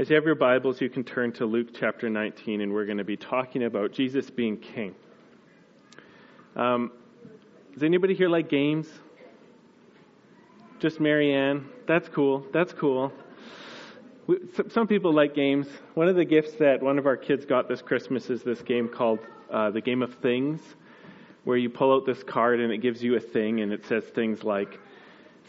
As you have your Bibles, you can turn to Luke chapter 19, and we're going to be talking about Jesus being king. Um, does anybody here like games? Just Marianne? That's cool. That's cool. We, some people like games. One of the gifts that one of our kids got this Christmas is this game called uh, the Game of Things, where you pull out this card and it gives you a thing, and it says things like,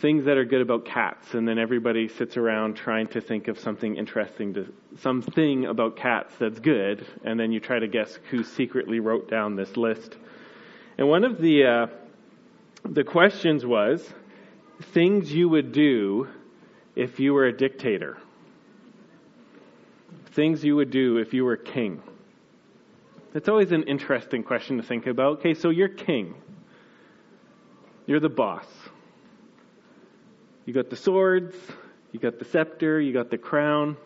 things that are good about cats, and then everybody sits around trying to think of something interesting to something about cats that's good, and then you try to guess who secretly wrote down this list. And one of the uh, the questions was things you would do if you were a dictator. Things you would do if you were king. It's always an interesting question to think about. Okay, so you're king. You're the boss. You got the swords, you got the scepter, you got the crown.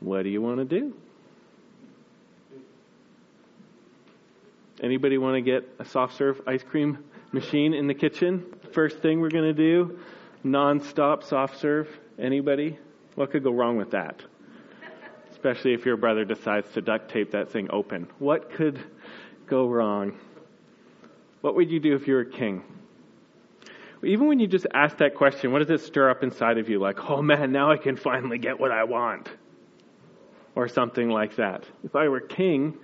What do you want to do? Anybody want to get a soft serve ice cream machine in the kitchen? First thing we're going to do, non-stop soft serve. Anybody? What could go wrong with that? Especially if your brother decides to duct tape that thing open. What could go wrong? What would you do if you were king? Even when you just ask that question, what does it stir up inside of you? Like, oh man, now I can finally get what I want. Or something like that. If I were king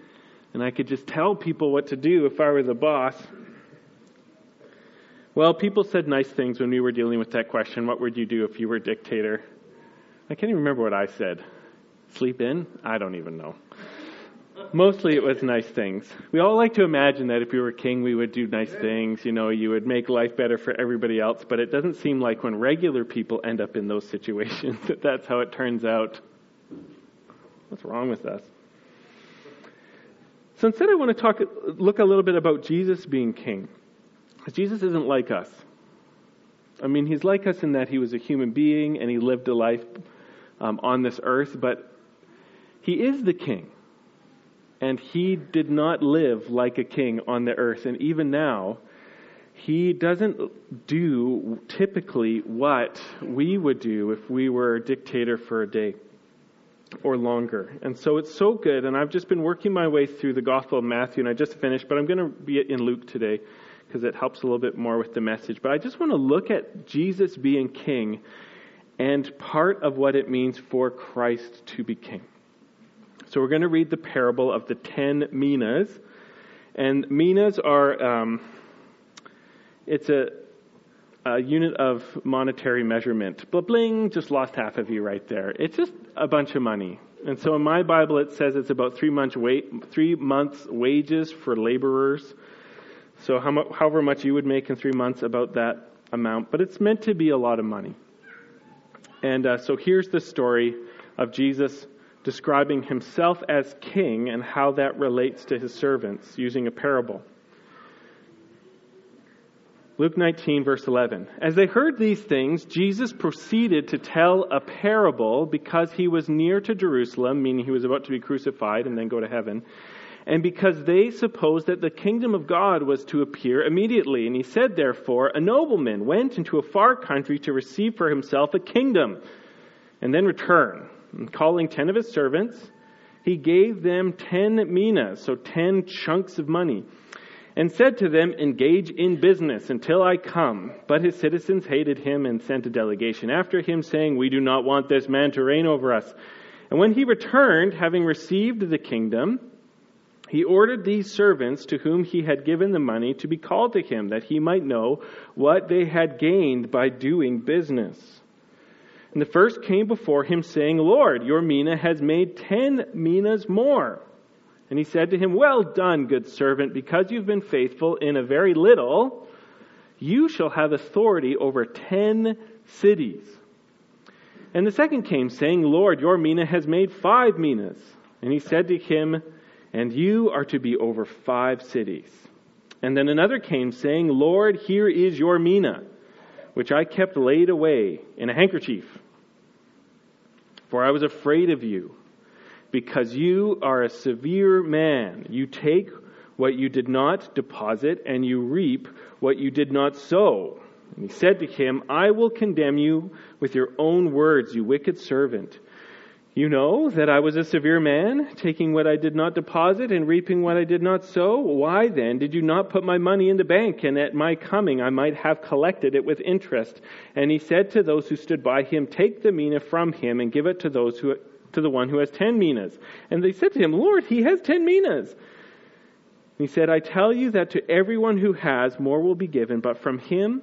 and I could just tell people what to do if I were the boss. Well, people said nice things when we were dealing with that question what would you do if you were dictator? I can't even remember what I said. Sleep in? I don't even know. Mostly it was nice things. We all like to imagine that if we were king, we would do nice things. You know, you would make life better for everybody else. But it doesn't seem like when regular people end up in those situations that that's how it turns out. What's wrong with us? So instead, I want to talk, look a little bit about Jesus being king. Jesus isn't like us. I mean, he's like us in that he was a human being and he lived a life um, on this earth, but he is the king. And he did not live like a king on the earth. And even now, he doesn't do typically what we would do if we were a dictator for a day or longer. And so it's so good. And I've just been working my way through the Gospel of Matthew, and I just finished, but I'm going to be in Luke today because it helps a little bit more with the message. But I just want to look at Jesus being king and part of what it means for Christ to be king. So we're going to read the parable of the ten minas. And minas are, um, it's a, a unit of monetary measurement. But bling, just lost half of you right there. It's just a bunch of money. And so in my Bible it says it's about three months, wait, three months wages for laborers. So how mu- however much you would make in three months, about that amount. But it's meant to be a lot of money. And uh, so here's the story of Jesus describing himself as king and how that relates to his servants using a parable. Luke 19, verse 11. As they heard these things, Jesus proceeded to tell a parable because he was near to Jerusalem, meaning he was about to be crucified and then go to heaven, and because they supposed that the kingdom of God was to appear immediately. And he said, therefore, a nobleman went into a far country to receive for himself a kingdom and then return. And calling ten of his servants, he gave them ten minas, so ten chunks of money, and said to them, Engage in business until I come. But his citizens hated him and sent a delegation after him, saying, We do not want this man to reign over us. And when he returned, having received the kingdom, he ordered these servants to whom he had given the money to be called to him, that he might know what they had gained by doing business. And the first came before him, saying, Lord, your mina has made ten minas more. And he said to him, Well done, good servant, because you've been faithful in a very little, you shall have authority over ten cities. And the second came, saying, Lord, your mina has made five minas. And he said to him, And you are to be over five cities. And then another came, saying, Lord, here is your mina, which I kept laid away in a handkerchief for I was afraid of you, because you are a severe man. You take what you did not deposit, and you reap what you did not sow. And he said to him, I will condemn you with your own words, you wicked servant. You know that I was a severe man, taking what I did not deposit and reaping what I did not sow. Why then did you not put my money in the bank, and at my coming I might have collected it with interest? And he said to those who stood by him, Take the mina from him and give it to those who to the one who has ten minas. And they said to him, Lord, he has ten minas. He said, I tell you that to everyone who has, more will be given, but from him,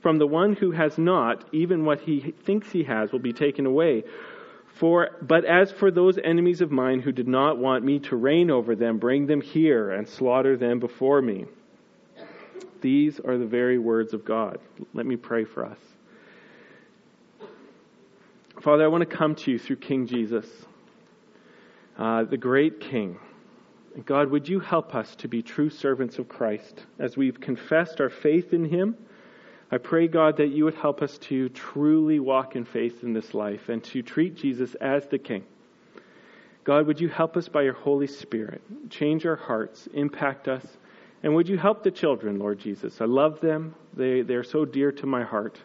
from the one who has not, even what he thinks he has will be taken away. For, but as for those enemies of mine who did not want me to reign over them, bring them here and slaughter them before me. These are the very words of God. Let me pray for us. Father, I want to come to you through King Jesus, uh, the great King. God, would you help us to be true servants of Christ as we've confessed our faith in him? I pray, God, that you would help us to truly walk in faith in this life and to treat Jesus as the King. God, would you help us by your Holy Spirit? Change our hearts, impact us, and would you help the children, Lord Jesus? I love them. They, they're so dear to my heart,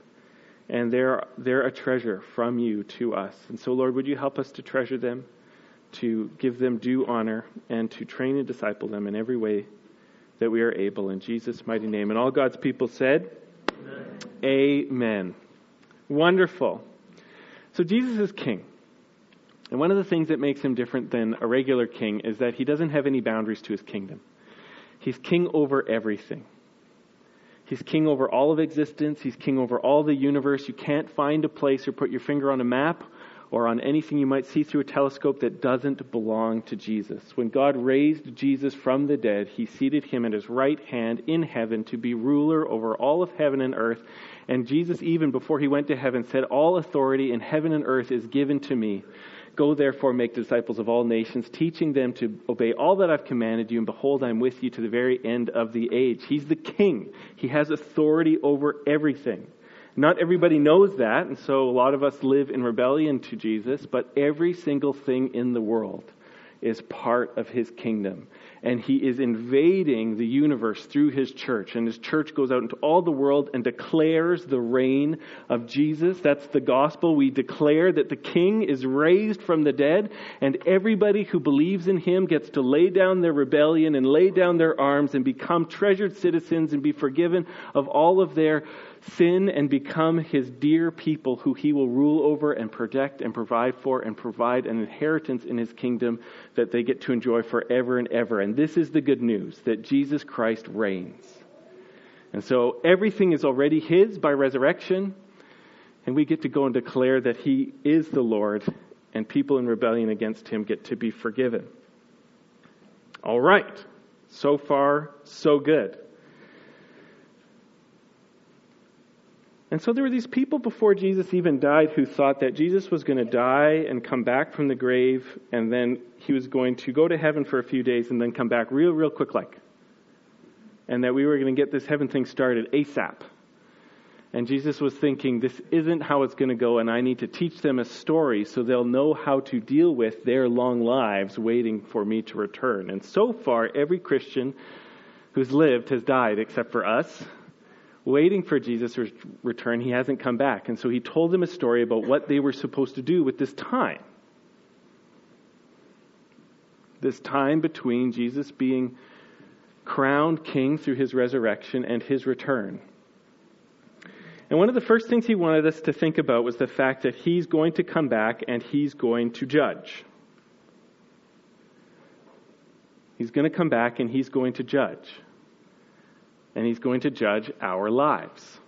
and they're, they're a treasure from you to us. And so, Lord, would you help us to treasure them, to give them due honor, and to train and disciple them in every way that we are able. In Jesus' mighty name. And all God's people said, Amen. Wonderful. So Jesus is king. And one of the things that makes him different than a regular king is that he doesn't have any boundaries to his kingdom. He's king over everything. He's king over all of existence. He's king over all the universe. You can't find a place or put your finger on a map or on anything you might see through a telescope that doesn't belong to Jesus. When God raised Jesus from the dead, he seated him at his right hand in heaven to be ruler over all of heaven and earth. And Jesus, even before he went to heaven, said, All authority in heaven and earth is given to me. Go therefore, make disciples of all nations, teaching them to obey all that I've commanded you, and behold, I'm with you to the very end of the age. He's the king. He has authority over everything. Not everybody knows that, and so a lot of us live in rebellion to Jesus, but every single thing in the world is part of his kingdom. And he is invading the universe through his church. And his church goes out into all the world and declares the reign of Jesus. That's the gospel. We declare that the king is raised from the dead, and everybody who believes in him gets to lay down their rebellion and lay down their arms and become treasured citizens and be forgiven of all of their sin and become his dear people who he will rule over and protect and provide for and provide an inheritance in his kingdom that they get to enjoy forever and ever. And this is the good news that Jesus Christ reigns. And so everything is already his by resurrection, and we get to go and declare that he is the Lord, and people in rebellion against him get to be forgiven. All right. So far, so good. And so there were these people before Jesus even died who thought that Jesus was going to die and come back from the grave, and then he was going to go to heaven for a few days and then come back real, real quick like. And that we were going to get this heaven thing started ASAP. And Jesus was thinking, this isn't how it's going to go, and I need to teach them a story so they'll know how to deal with their long lives waiting for me to return. And so far, every Christian who's lived has died except for us waiting for Jesus' return. He hasn't come back. And so he told them a story about what they were supposed to do with this time. This time between Jesus being crowned king through his resurrection and his return. And one of the first things he wanted us to think about was the fact that he's going to come back and he's going to judge. He's going to come back and he's going to judge and he's going to judge our lives.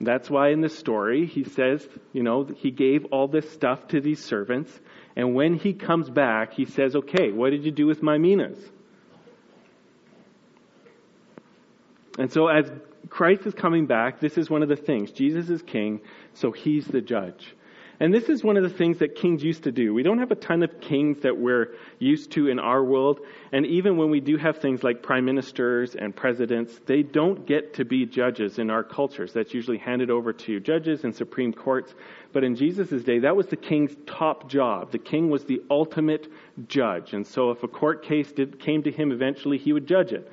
That's why in the story he says, you know, he gave all this stuff to these servants, and when he comes back, he says, okay, what did you do with my minas? And so as Christ is coming back, this is one of the things. Jesus is king, so he's the judge. And this is one of the things that kings used to do. We don't have a ton of kings that we're used to in our world. And even when we do have things like prime ministers and presidents, they don't get to be judges in our cultures. That's usually handed over to judges and supreme courts. But in Jesus' day, that was the king's top job. The king was the ultimate judge. And so if a court case did, came to him eventually, he would judge it.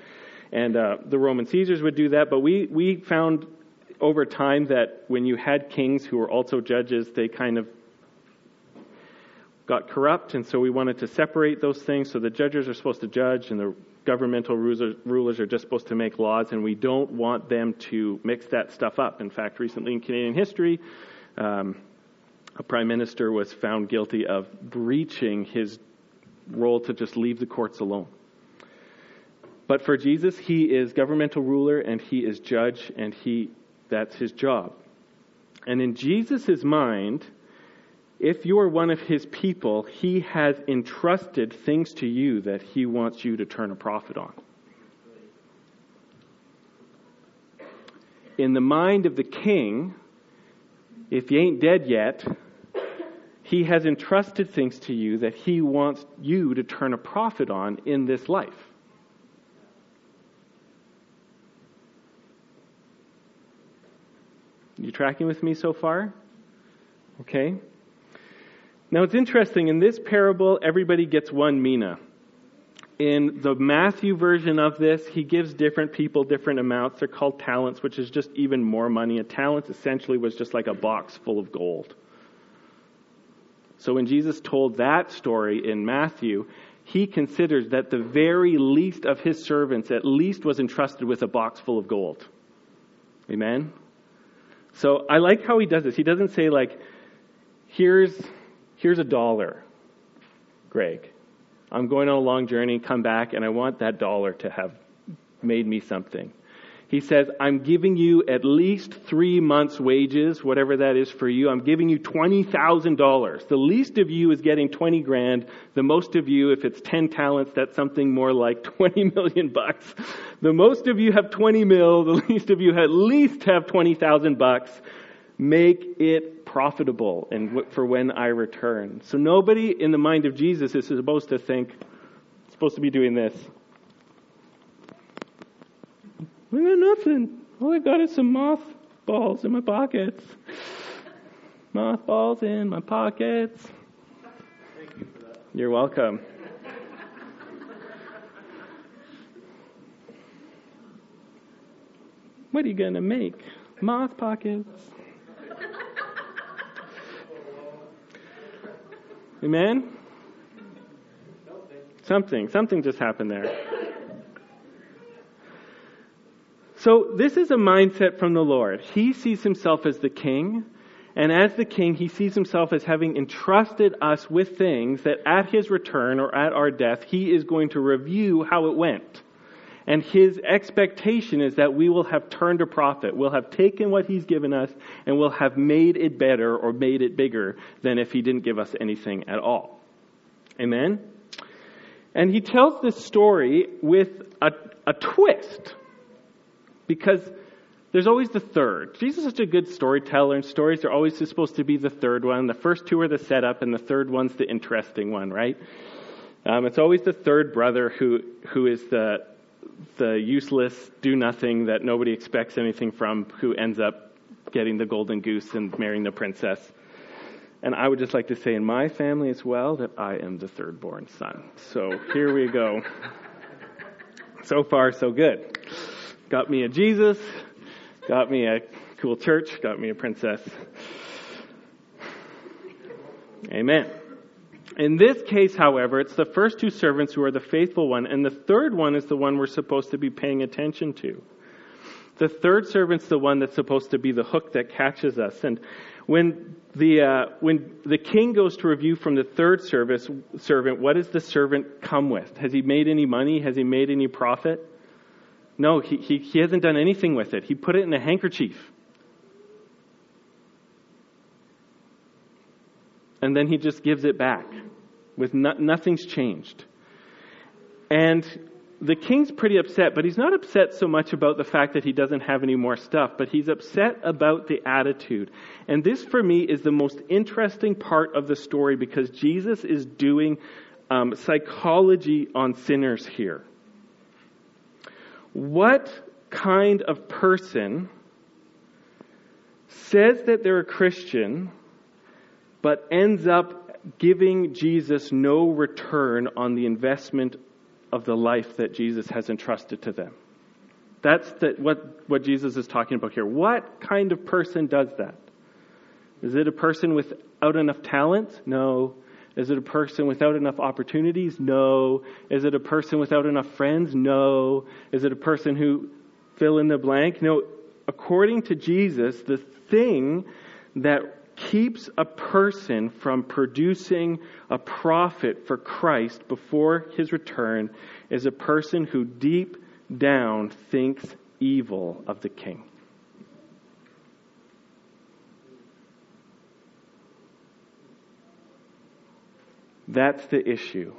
and uh, the Roman Caesars would do that. But we, we found over time that when you had kings who were also judges, they kind of got corrupt, and so we wanted to separate those things. So the judges are supposed to judge, and the governmental rulers are just supposed to make laws, and we don't want them to mix that stuff up. In fact, recently in Canadian history, um, a prime minister was found guilty of breaching his role to just leave the courts alone. But for Jesus, he is governmental ruler and he is judge, and he that's his job. And in Jesus' mind, if you are one of his people, he has entrusted things to you that he wants you to turn a profit on. In the mind of the king, if you ain't dead yet, he has entrusted things to you that he wants you to turn a profit on in this life. You tracking with me so far? Okay. Now it's interesting, in this parable, everybody gets one mina. In the Matthew version of this, he gives different people different amounts. They're called talents, which is just even more money. A talent essentially was just like a box full of gold. So when Jesus told that story in Matthew, he considers that the very least of his servants at least was entrusted with a box full of gold. Amen? So I like how he does this. He doesn't say, like, here's here's a dollar, Greg. I'm going on a long journey, come back, and I want that dollar to have made me something. He says, I'm giving you at least three months' wages, whatever that is for you. I'm giving you $20,000. The least of you is getting 20 grand. The most of you, if it's 10 talents, that's something more like 20 million bucks. The most of you have 20 mil. The least of you at least have 20,000 bucks. Make it profitable and for when I return. So nobody in the mind of Jesus is supposed to think, supposed to be doing this. I got nothing. All I got is some moth balls in my pockets. Moth balls in my pockets. Thank you for that. You're welcome. what are you going to make? Moth pockets. Amen? Something. Something just happened there. So, this is a mindset from the Lord. He sees himself as the king, and as the king, he sees himself as having entrusted us with things that at his return or at our death, he is going to review how it went. And his expectation is that we will have turned a profit. We'll have taken what he's given us and we'll have made it better or made it bigger than if he didn't give us anything at all. Amen? And he tells this story with a, a twist. Because there's always the third. Jesus is such a good storyteller, and stories are always supposed to be the third one. The first two are the setup, and the third one's the interesting one, right? Um, it's always the third brother who who is the the useless, do nothing that nobody expects anything from, who ends up getting the golden goose and marrying the princess. And I would just like to say in my family as well that I am the third born son. So here we go. So far, so good. Got me a Jesus, got me a cool church, got me a princess. Amen. In this case, however, it's the first two servants who are the faithful one, and the third one is the one we're supposed to be paying attention to. The third servant's the one that's supposed to be the hook that catches us. And when the uh, when the king goes to review from the third service servant, what does the servant come with? Has he made any money? Has he made any profit? No, he, he, he hasn't done anything with it. He put it in a handkerchief. And then he just gives it back with no, nothing's changed. And the king's pretty upset, but he's not upset so much about the fact that he doesn't have any more stuff, but he's upset about the attitude. And this, for me, is the most interesting part of the story because Jesus is doing um, psychology on sinners here. What kind of person says that they're a Christian, but ends up giving Jesus no return on the investment of the life that Jesus has entrusted to them. That's the, what, what Jesus is talking about here. What kind of person does that? Is it a person without enough talent? No. Is it a person without enough opportunities? No. Is it a person without enough friends? No. Is it a person who fill in the blank? No. According to Jesus, the thing that keeps a person from producing a profit for Christ before his return is a person who deep down thinks evil of the king. That's the issue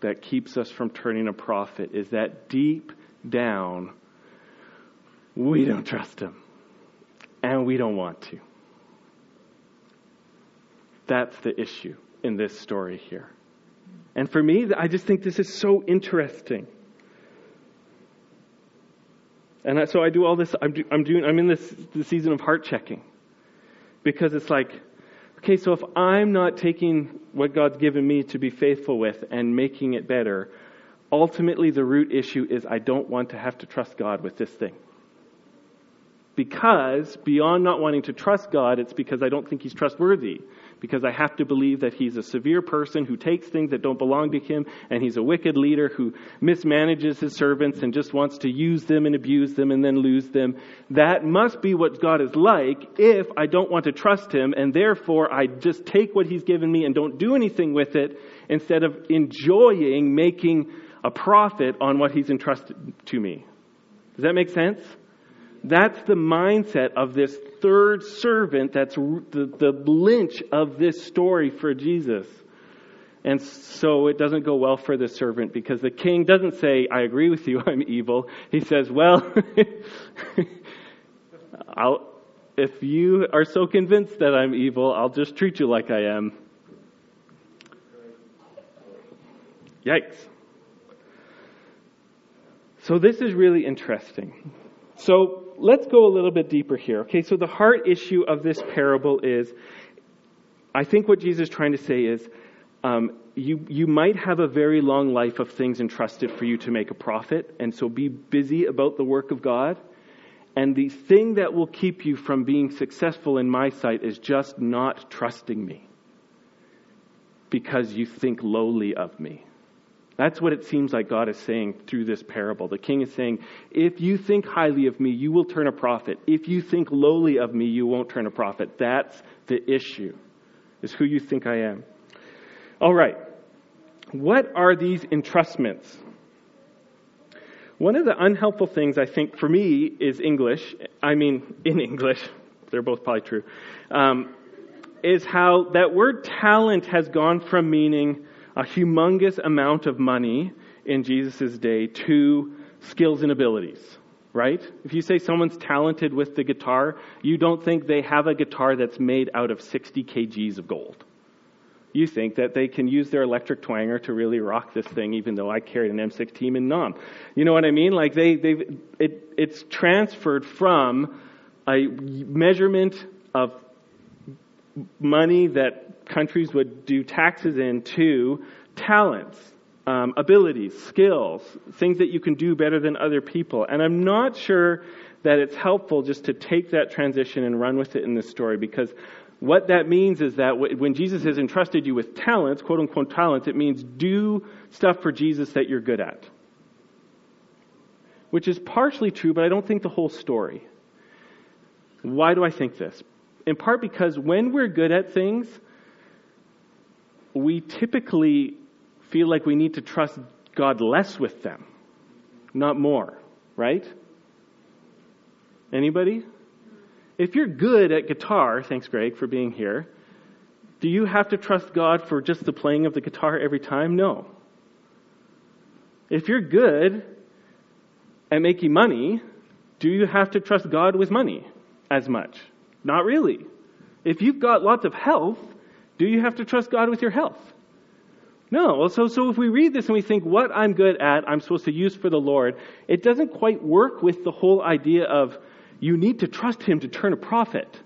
that keeps us from turning a profit is that deep down we don't trust him and we don't want to. That's the issue in this story here. And for me, I just think this is so interesting. And so I do all this. I'm, do, I'm doing. I'm in this, this season of heart checking because it's like, okay, so if I'm not taking what God's given me to be faithful with and making it better, ultimately the root issue is I don't want to have to trust God with this thing. Because beyond not wanting to trust God, it's because I don't think He's trustworthy because I have to believe that he's a severe person who takes things that don't belong to him, and he's a wicked leader who mismanages his servants and just wants to use them and abuse them and then lose them. That must be what God is like if I don't want to trust him, and therefore I just take what he's given me and don't do anything with it instead of enjoying making a profit on what he's entrusted to me. Does that make sense? That's the mindset of this third servant that's the, the lynch of this story for Jesus. And so it doesn't go well for the servant because the king doesn't say, I agree with you, I'm evil. He says, Well, if you are so convinced that I'm evil, I'll just treat you like I am. Yikes. So this is really interesting. So let's go a little bit deeper here. Okay, so the heart issue of this parable is I think what Jesus is trying to say is um, you, you might have a very long life of things entrusted for you to make a profit, and so be busy about the work of God. And the thing that will keep you from being successful in my sight is just not trusting me because you think lowly of me. That's what it seems like God is saying through this parable. The king is saying, If you think highly of me, you will turn a profit. If you think lowly of me, you won't turn a profit. That's the issue, is who you think I am. All right. What are these entrustments? One of the unhelpful things, I think, for me is English. I mean, in English, they're both probably true, um, is how that word talent has gone from meaning a humongous amount of money in Jesus' day to skills and abilities, right? If you say someone's talented with the guitar, you don't think they have a guitar that's made out of 60 kgs of gold. You think that they can use their electric twanger to really rock this thing, even though I carried an M16 in Nam. You know what I mean? Like they, they've, it, it's transferred from a measurement of money that countries would do taxes into talents, um, abilities, skills, things that you can do better than other people. And I'm not sure that it's helpful just to take that transition and run with it in this story because what that means is that when Jesus has entrusted you with talents, quote unquote talents, it means do stuff for Jesus that you're good at. Which is partially true, but I don't think the whole story. Why do I think this? in part because when we're good at things, we typically feel like we need to trust God less with them, not more, right? Anybody? If you're good at guitar, thanks Greg for being here, do you have to trust God for just the playing of the guitar every time? No. If you're good at making money, do you have to trust God with money as much? Not really. If you've got lots of health, do you have to trust God with your health? No. So, so if we read this and we think what I'm good at, I'm supposed to use for the Lord, it doesn't quite work with the whole idea of you need to trust Him to turn a profit.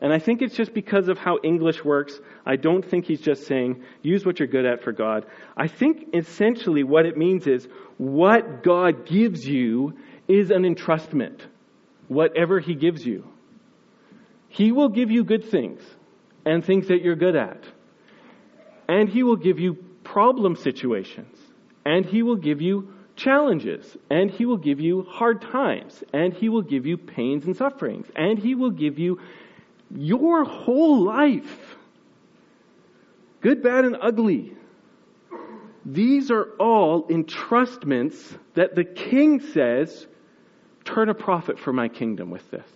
And I think it's just because of how English works. I don't think he's just saying, use what you're good at for God. I think essentially what it means is, what God gives you is an entrustment. Whatever he gives you. He will give you good things and things that you're good at. And he will give you problem situations. And he will give you challenges. And he will give you hard times. And he will give you pains and sufferings. And he will give you your whole life. Good, bad, and ugly. These are all entrustments that the king says, turn a profit for my kingdom with this.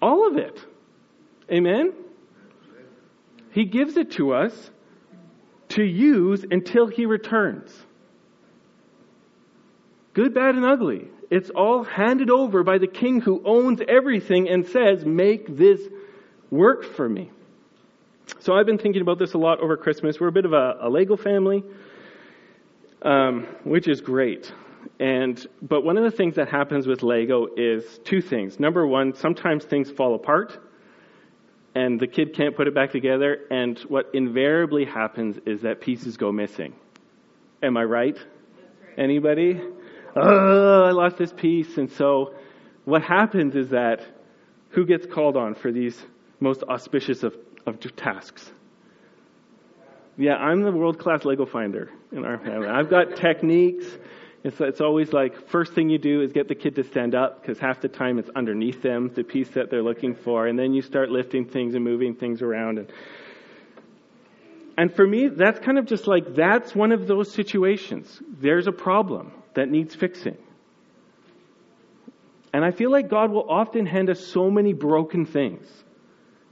All of it. Amen? He gives it to us to use until he returns. Good, bad, and ugly. It's all handed over by the king who owns everything and says, Make this work for me. So I've been thinking about this a lot over Christmas. We're a bit of a, a Lego family, um, which is great. And but one of the things that happens with Lego is two things. Number one, sometimes things fall apart, and the kid can't put it back together. And what invariably happens is that pieces go missing. Am I right? right. Anybody? oh, I lost this piece. And so what happens is that who gets called on for these most auspicious of, of tasks? Yeah, I'm the world class Lego finder in our family. I've got techniques. It's, it's always like first thing you do is get the kid to stand up because half the time it's underneath them, the piece that they're looking for, and then you start lifting things and moving things around. And, and for me, that's kind of just like that's one of those situations. There's a problem that needs fixing. And I feel like God will often hand us so many broken things.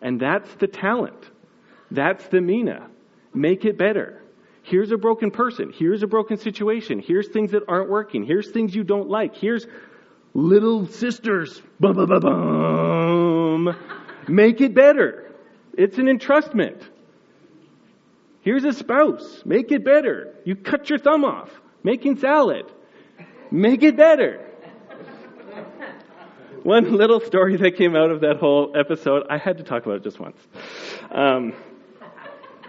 And that's the talent. That's the mina. Make it better. Here's a broken person. Here's a broken situation. Here's things that aren't working. Here's things you don't like. Here's little sisters. Bum, bum, bum, bum. Make it better. It's an entrustment. Here's a spouse. Make it better. You cut your thumb off making salad. Make it better. One little story that came out of that whole episode, I had to talk about it just once. Um,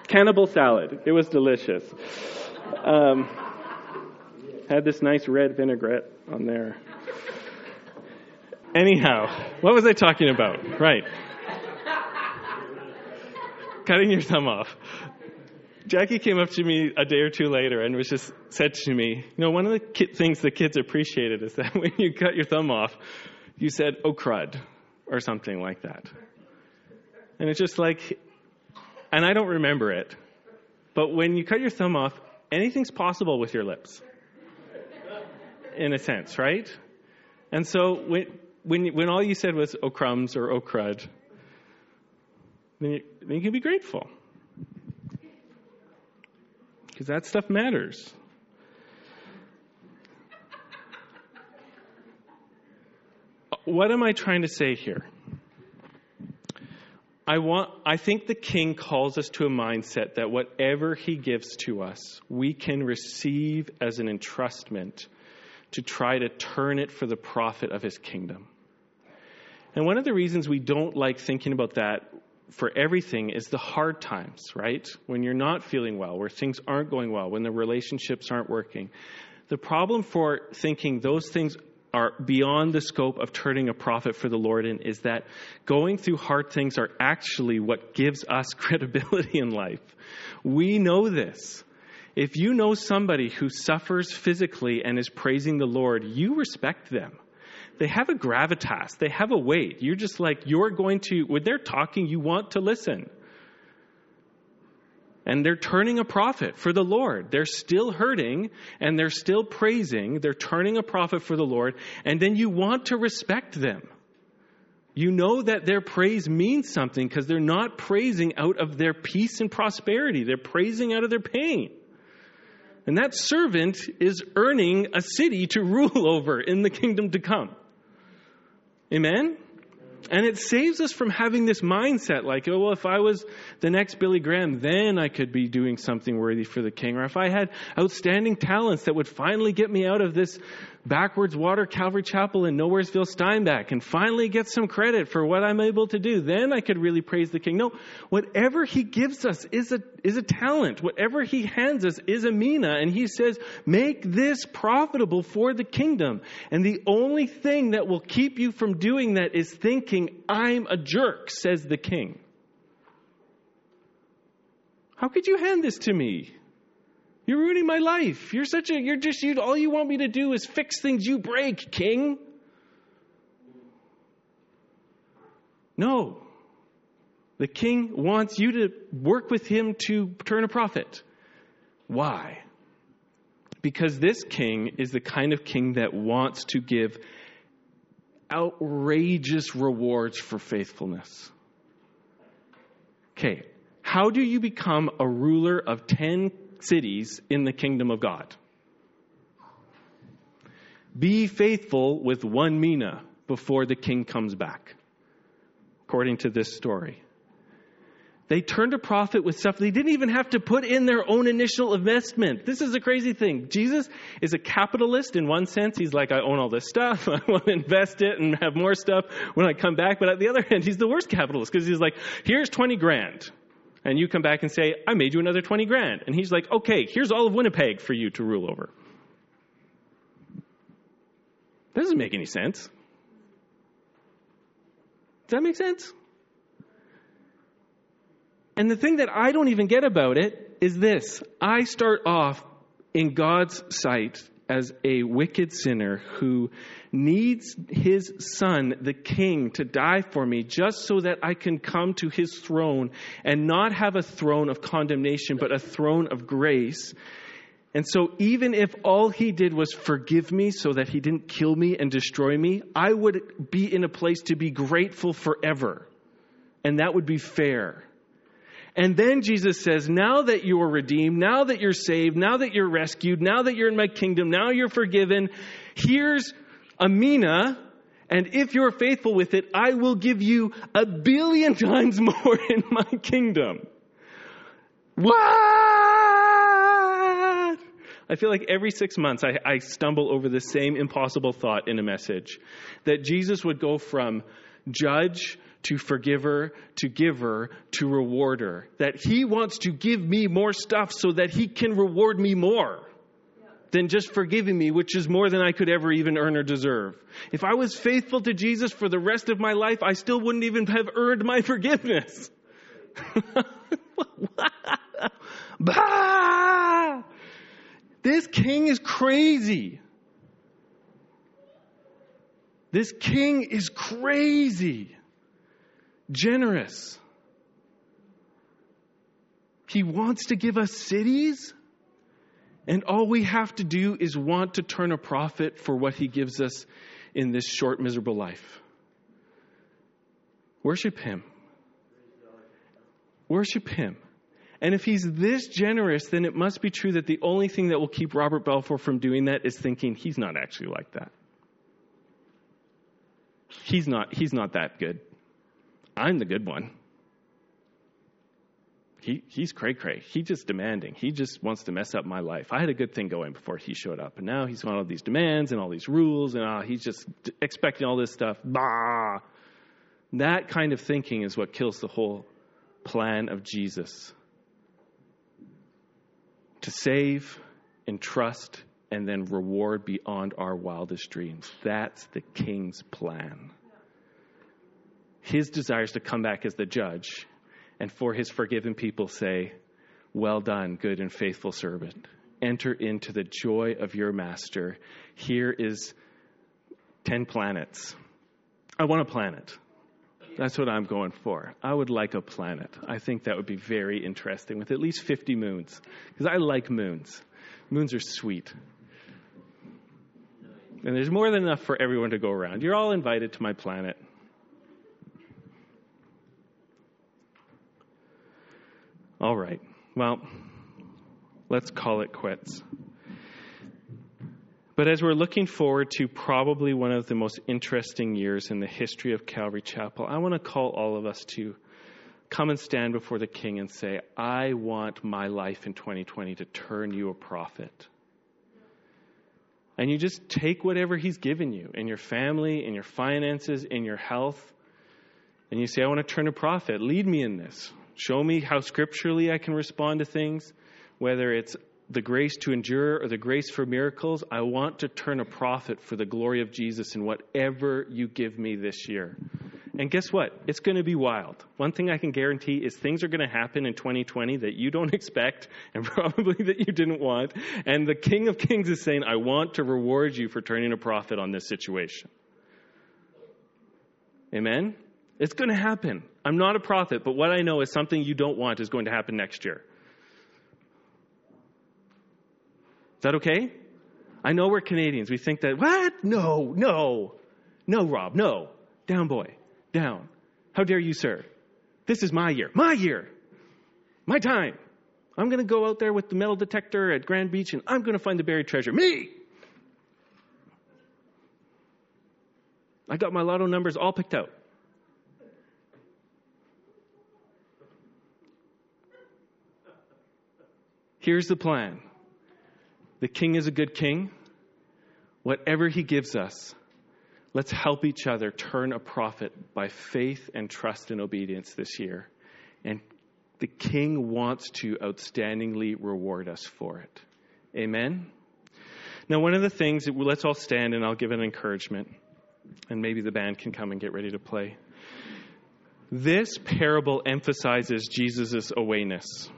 cannibal salad. It was delicious. Um, had this nice red vinaigrette on there. Anyhow, what was I talking about? Right. Cutting your thumb off. Jackie came up to me a day or two later and was just said to me, you know, one of the ki- things the kids appreciated is that when you cut your thumb off, you said, oh crud, or something like that. And it's just like, and I don't remember it, but when you cut your thumb off, anything's possible with your lips. In a sense, right? And so when, when, when all you said was, oh crumbs or oh crud, then you, then you can be grateful because that stuff matters. What am I trying to say here? I want I think the king calls us to a mindset that whatever he gives to us, we can receive as an entrustment to try to turn it for the profit of his kingdom. And one of the reasons we don't like thinking about that for everything is the hard times, right? When you're not feeling well, where things aren't going well, when the relationships aren't working. The problem for thinking those things are beyond the scope of turning a profit for the Lord in is that going through hard things are actually what gives us credibility in life. We know this. If you know somebody who suffers physically and is praising the Lord, you respect them they have a gravitas, they have a weight. You're just like, you're going to, when they're talking, you want to listen. And they're turning a profit for the Lord. They're still hurting and they're still praising. They're turning a profit for the Lord. And then you want to respect them. You know that their praise means something because they're not praising out of their peace and prosperity. They're praising out of their pain. And that servant is earning a city to rule over in the kingdom to come. Amen? And it saves us from having this mindset like, oh, well, if I was the next Billy Graham, then I could be doing something worthy for the king. Or if I had outstanding talents that would finally get me out of this Backwards Water Calvary Chapel in Nowheresville Steinbach and finally get some credit for what I'm able to do. Then I could really praise the King. No, whatever He gives us is a, is a talent. Whatever He hands us is a mina. And He says, make this profitable for the kingdom. And the only thing that will keep you from doing that is thinking, I'm a jerk, says the King. How could you hand this to me? You're ruining my life. You're such a, you're just, you, all you want me to do is fix things you break, king. No. The king wants you to work with him to turn a profit. Why? Because this king is the kind of king that wants to give outrageous rewards for faithfulness. Okay, how do you become a ruler of 10 cities in the kingdom of God. Be faithful with one mina before the king comes back, according to this story. They turned a profit with stuff they didn't even have to put in their own initial investment. This is a crazy thing. Jesus is a capitalist in one sense. He's like, I own all this stuff. I want to invest it and have more stuff when I come back. But at the other hand, he's the worst capitalist because he's like, here's 20 grand and you come back and say, I made you another 20 grand. And he's like, okay, here's all of Winnipeg for you to rule over. That doesn't make any sense. Does that make sense? And the thing that I don't even get about it is this I start off in God's sight as a wicked sinner who needs his son, the king, to die for me just so that I can come to his throne and not have a throne of condemnation, but a throne of grace. And so, even if all he did was forgive me so that he didn't kill me and destroy me, I would be in a place to be grateful forever. And that would be fair. And then Jesus says, Now that you are redeemed, now that you're saved, now that you're rescued, now that you're in my kingdom, now you're forgiven, here's a mina. And if you're faithful with it, I will give you a billion times more in my kingdom. What? I feel like every six months I, I stumble over the same impossible thought in a message that Jesus would go from judge to forgiver, to giver, to rewarder. That He wants to give me more stuff so that He can reward me more than just forgiving me, which is more than I could ever even earn or deserve. If I was faithful to Jesus for the rest of my life, I still wouldn't even have earned my forgiveness. This king is crazy. This king is crazy generous. He wants to give us cities, and all we have to do is want to turn a profit for what He gives us in this short, miserable life. Worship Him. Worship Him. And if He's this generous, then it must be true that the only thing that will keep Robert Balfour from doing that is thinking He's not actually like that. He's not, he's not that good. I'm the good one. He, he's cray cray. He's just demanding. He just wants to mess up my life. I had a good thing going before he showed up, and now he's got all these demands and all these rules, and uh, he's just expecting all this stuff. Bah! That kind of thinking is what kills the whole plan of Jesus to save, and trust and then reward beyond our wildest dreams. That's the king's plan his desires to come back as the judge and for his forgiven people say, Well done, good and faithful servant. Enter into the joy of your master. Here is 10 planets. I want a planet. That's what I'm going for. I would like a planet. I think that would be very interesting with at least 50 moons because I like moons. Moons are sweet. And there's more than enough for everyone to go around. You're all invited to my planet. All right. Well, let's call it quits. But as we're looking forward to probably one of the most interesting years in the history of Calvary Chapel, I want to call all of us to come and stand before the King and say, I want my life in 2020 to turn you a profit. And you just take whatever He's given you in your family, in your finances, in your health, and you say, I want to turn a profit. Lead me in this. Show me how scripturally I can respond to things, whether it's the grace to endure or the grace for miracles. I want to turn a profit for the glory of Jesus in whatever you give me this year. And guess what? It's going to be wild. One thing I can guarantee is things are going to happen in 2020 that you don't expect and probably that you didn't want. And the King of Kings is saying, I want to reward you for turning a profit on this situation. Amen? It's going to happen. I'm not a prophet, but what I know is something you don't want is going to happen next year. Is that okay? I know we're Canadians. We think that, what? No, no. No, Rob, no. Down, boy. Down. How dare you, sir? This is my year. My year. My time. I'm going to go out there with the metal detector at Grand Beach and I'm going to find the buried treasure. Me! I got my lotto numbers all picked out. Here's the plan the king is a good king. Whatever he gives us, let's help each other turn a profit by faith and trust and obedience this year. And the king wants to outstandingly reward us for it. Amen? Now, one of the things, that, let's all stand and I'll give an encouragement. And maybe the band can come and get ready to play. This parable emphasizes Jesus' awayness,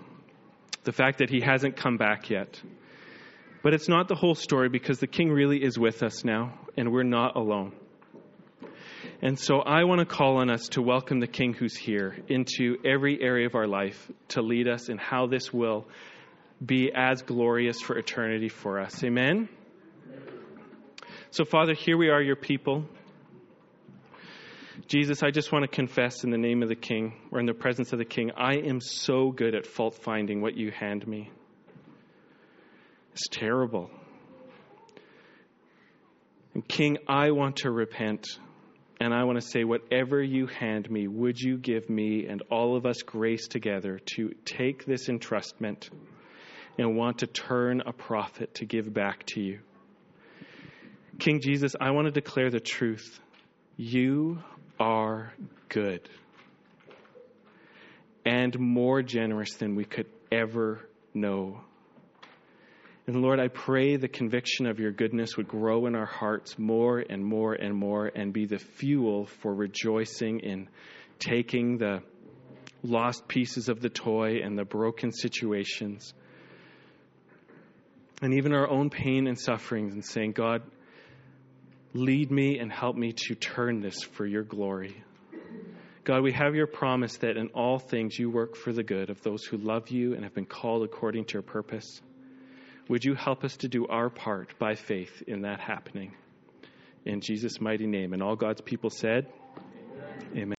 the fact that he hasn't come back yet. But it's not the whole story because the king really is with us now, and we're not alone. And so I want to call on us to welcome the king who's here into every area of our life to lead us in how this will be as glorious for eternity for us. Amen? So, Father, here we are, your people. Jesus, I just want to confess in the name of the King, or in the presence of the King, I am so good at fault finding what you hand me. It's terrible. And King, I want to repent. And I want to say, whatever you hand me, would you give me and all of us grace together to take this entrustment and want to turn a profit to give back to you? King Jesus, I want to declare the truth. You are good and more generous than we could ever know. And Lord, I pray the conviction of your goodness would grow in our hearts more and more and more and be the fuel for rejoicing in taking the lost pieces of the toy and the broken situations and even our own pain and sufferings and saying, God, lead me and help me to turn this for your glory. God, we have your promise that in all things you work for the good of those who love you and have been called according to your purpose. Would you help us to do our part by faith in that happening? In Jesus' mighty name. And all God's people said, Amen. Amen.